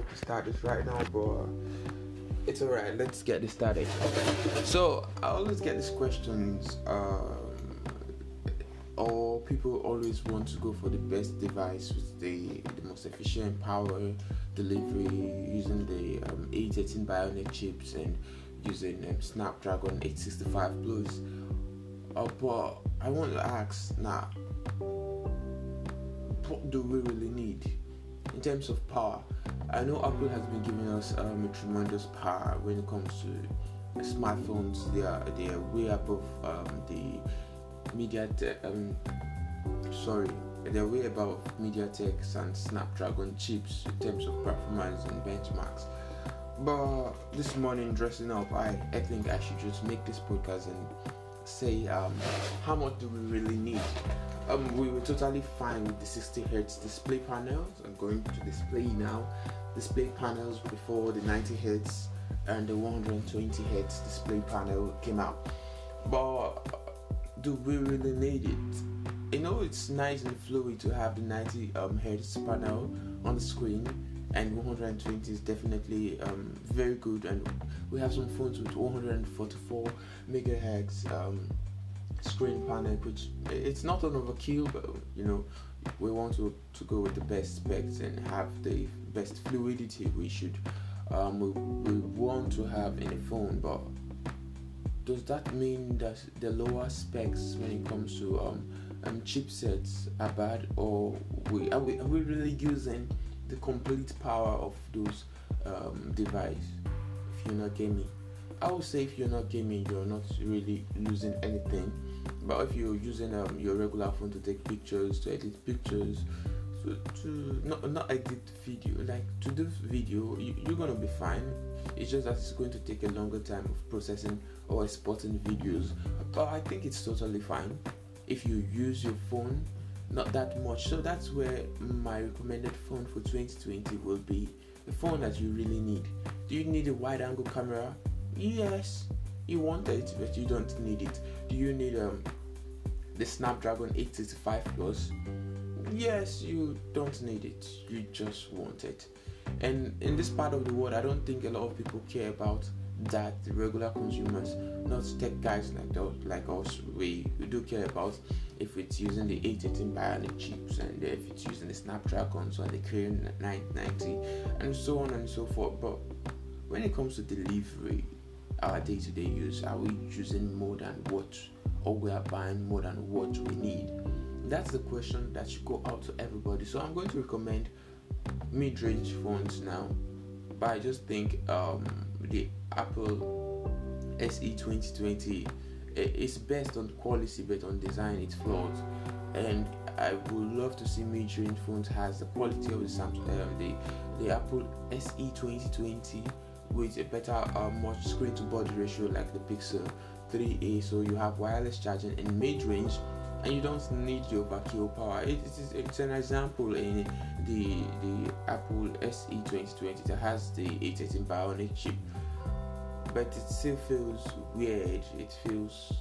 to start this right now, but it's alright. Let's get this started. So I always get these questions. Um, or people always want to go for the best device with the, the most efficient power delivery using the um, A13 Bionic chips and using um, Snapdragon 865 Plus. Uh, but I want to ask now, what do we really need in terms of power? I know Apple has been giving us um, a tremendous power when it comes to smartphones. They are they are way above um, the MediaTek. Um, sorry, they're way above MediaTek and Snapdragon chips in terms of performance and benchmarks. But this morning, dressing up, I, I think I should just make this podcast and say um, how much do we really need. Um, we were totally fine with the 60 hertz display panels. I'm going to display now display panels before the 90 hertz and the 120 hertz display panel came out. But do we really need it? You know, it's nice and fluid to have the 90 um, hertz panel on the screen, and 120 is definitely um, very good. And we have some phones with 144 megahertz um, screen panel, which it's not an overkill, but you know, we want to, to go with the best specs and have the best fluidity we should um, we, we want to have in a phone, but does that mean that the lower specs when it comes to um, um, chipsets are bad, or we, are, we, are we really using the complete power of those um, devices? If you're not gaming, I would say if you're not gaming, you're not really losing anything. But if you're using um, your regular phone to take pictures, to edit pictures, to, to not not edit video, like to do video, you, you're gonna be fine. It's just that it's going to take a longer time of processing or exporting videos. But I think it's totally fine if you use your phone not that much. So that's where my recommended phone for 2020 will be the phone that you really need. Do you need a wide angle camera? Yes, you want it, but you don't need it. Do you need um the Snapdragon 865 Plus? Yes, you don't need it. You just want it. And in this part of the world, I don't think a lot of people care about that the regular consumers, not tech guys like those, like us, we, we do care about if it's using the 818 Bionic chips and if it's using the Snapdragon, so the Kirin 990, and so on and so forth. But when it comes to delivery, our day-to-day use, are we using more than what, or we are buying more than what we need? That's the question that should go out to everybody. So I'm going to recommend mid-range phones now, but I just think um, the Apple SE 2020 is best on quality but on design it's flawed and I would love to see mid-range phones has the quality of the Samsung uh, the the Apple SE 2020 with a better uh, much screen to body ratio like the Pixel 3a so you have wireless charging in mid-range and you don't need the overkill power it, it's, it's an example in the the Apple SE 2020 that has the A13 Bionic chip but it still feels weird. It feels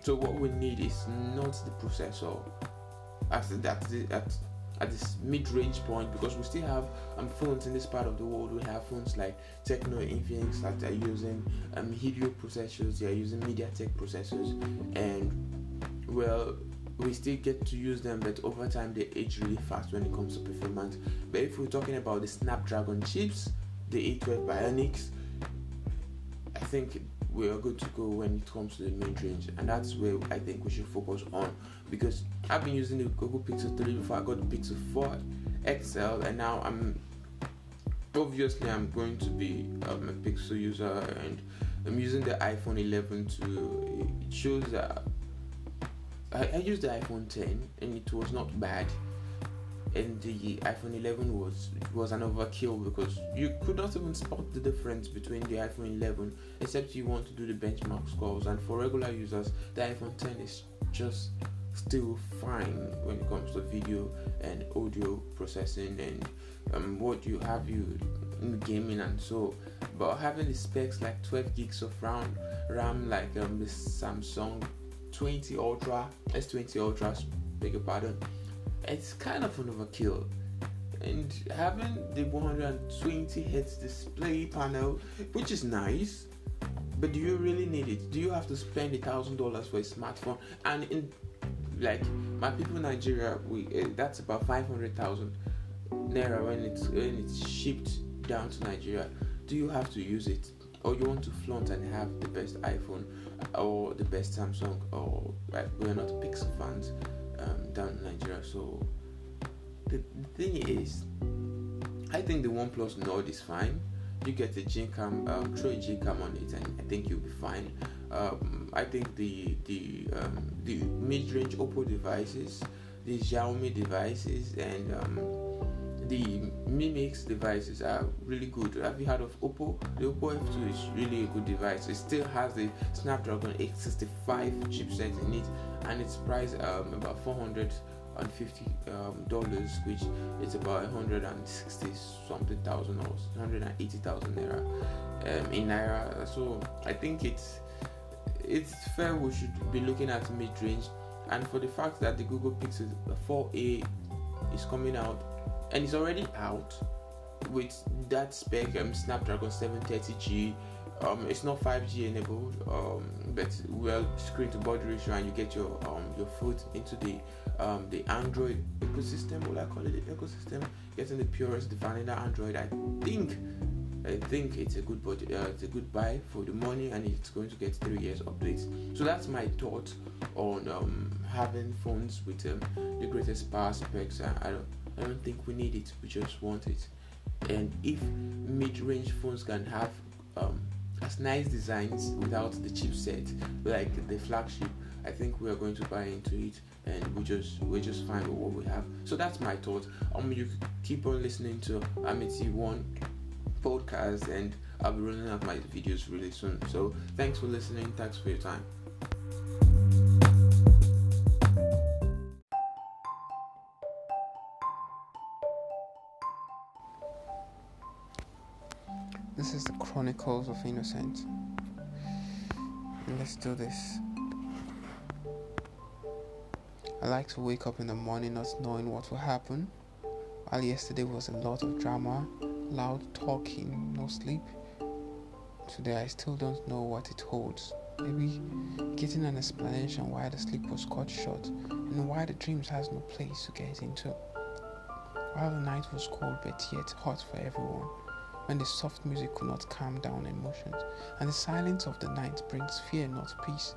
so. What we need is not the processor at that at at this mid-range point because we still have um, phones in this part of the world. We have phones like Tecno Infinix that are using um, Helio processors. They are using MediaTek processors, and well, we still get to use them, but over time they age really fast when it comes to performance. But if we're talking about the Snapdragon chips, the A12 Bionics, I think we are good to go when it comes to the mid range, and that's where I think we should focus on because I've been using the Google Pixel 3 before I got the Pixel 4 XL, and now I'm obviously I'm going to be um, a Pixel user, and I'm using the iPhone 11 to it shows that I, I used the iPhone 10 and it was not bad and the iPhone 11 was was an overkill because you could not even spot the difference between the iPhone 11 except you want to do the benchmark scores. And for regular users the iPhone 10 is just still fine when it comes to video and audio processing and um, what you have you in gaming and so. But having the specs like 12 gigs of RAM RAM like um, the Samsung 20 Ultra S20 Ultra beg your pardon it's kind of an overkill. and having the 120 hertz display panel, which is nice, but do you really need it? Do you have to spend a thousand dollars for a smartphone? And in like my people in Nigeria, we uh, that's about 500,000 naira when it's when it's shipped down to Nigeria. Do you have to use it, or you want to flaunt and have the best iPhone or the best Samsung? Or we're not Pixel fans um, down in Nigeria, so the, the thing is, I think the OnePlus Nord is fine. You get a GCam, um, throw a GCam on it, and I think you'll be fine. Um, I think the the um, the mid-range Oppo devices, the Xiaomi devices, and um, the Mi Mix devices are really good. Have you heard of Oppo? The Oppo F2 is really a good device. It still has the Snapdragon 865 chipset in it, and it's priced um, about 450 um, dollars which is about 160 something thousand or 180 thousand naira um, in naira. So I think it's it's fair. We should be looking at mid range, and for the fact that the Google Pixel 4a is coming out and it's already out with that spec um, Snapdragon 730G um, it's not 5G enabled, um, but well screen to body ratio, and you get your um, your foot into the um, the Android ecosystem. What I call it, the ecosystem, getting the purest, the vanilla Android. I think I think it's a good budget, uh, it's a good buy for the money, and it's going to get three years updates. So that's my thought on um, having phones with um, the greatest power specs. I, I don't I don't think we need it. We just want it. And if mid-range phones can have um, as nice designs without the chipset like the flagship i think we are going to buy into it and we just we're just fine with what we have. So that's my thought. Um you keep on listening to amity one podcast and i'll be rolling out my videos really soon. So thanks for listening. Thanks for your time Chronicles of Innocence. Let's do this. I like to wake up in the morning not knowing what will happen. While yesterday was a lot of drama, loud talking, no sleep. Today I still don't know what it holds. Maybe getting an explanation why the sleep was cut short and why the dreams has no place to get into. While the night was cold but yet hot for everyone when the soft music could not calm down emotions, and the silence of the night brings fear, not peace,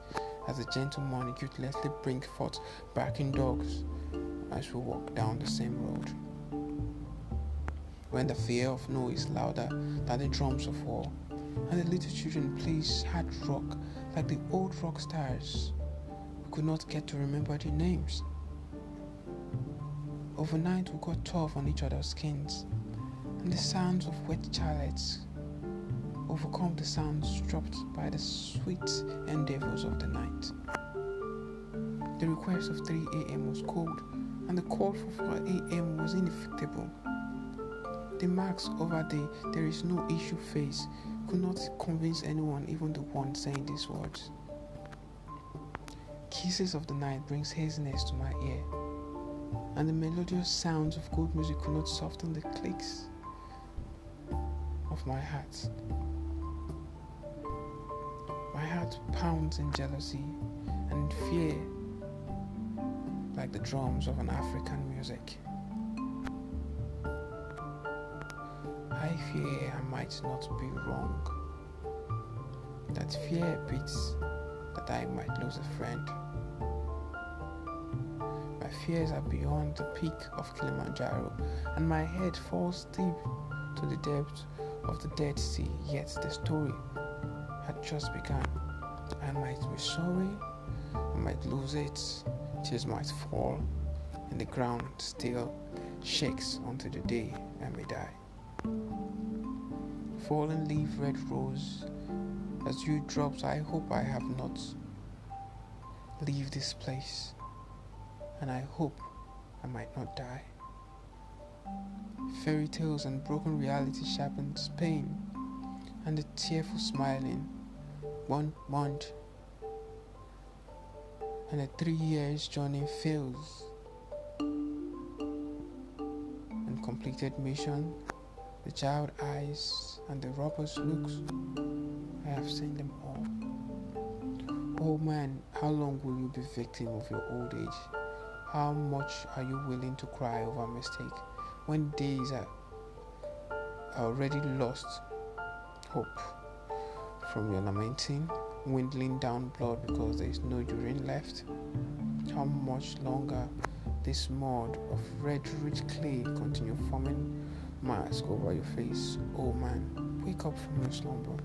as the gentle morning guiltlessly brings forth barking dogs as we walk down the same road. When the fear of no is louder than the drums of war, and the little children plays hard rock like the old rock stars, we could not get to remember their names. Overnight, we got tough on each other's skins and the sounds of wet charlottes overcome the sounds dropped by the sweet endeavors of the night. The request of 3 a.m. was cold, and the call for 4 a.m. was inevitable. The marks over the there is no issue face could not convince anyone, even the one saying these words. Kisses of the night brings haziness to my ear, and the melodious sounds of good music could not soften the clicks of my heart. My heart pounds in jealousy and fear like the drums of an African music. I fear I might not be wrong. That fear beats that I might lose a friend. My fears are beyond the peak of Kilimanjaro, and my head falls deep to the depths of the Dead Sea, yet the story had just begun. I might be sorry, I might lose it, tears might fall, and the ground still shakes until the day I may die. Fallen leaf, red rose, as you drops, I hope I have not leave this place, and I hope I might not die. Fairy tales and broken reality sharpens pain, and the tearful smiling one month and a three years journey fails and completed mission, the child eyes, and the robber's looks. I have seen them all. Oh man, how long will you be victim of your old age? How much are you willing to cry over a mistake when days are already lost? Hope from your lamenting, dwindling down blood because there is no urine left. How much longer this mold of red rich clay continue forming mask over your face? Oh man, wake up from your slumber.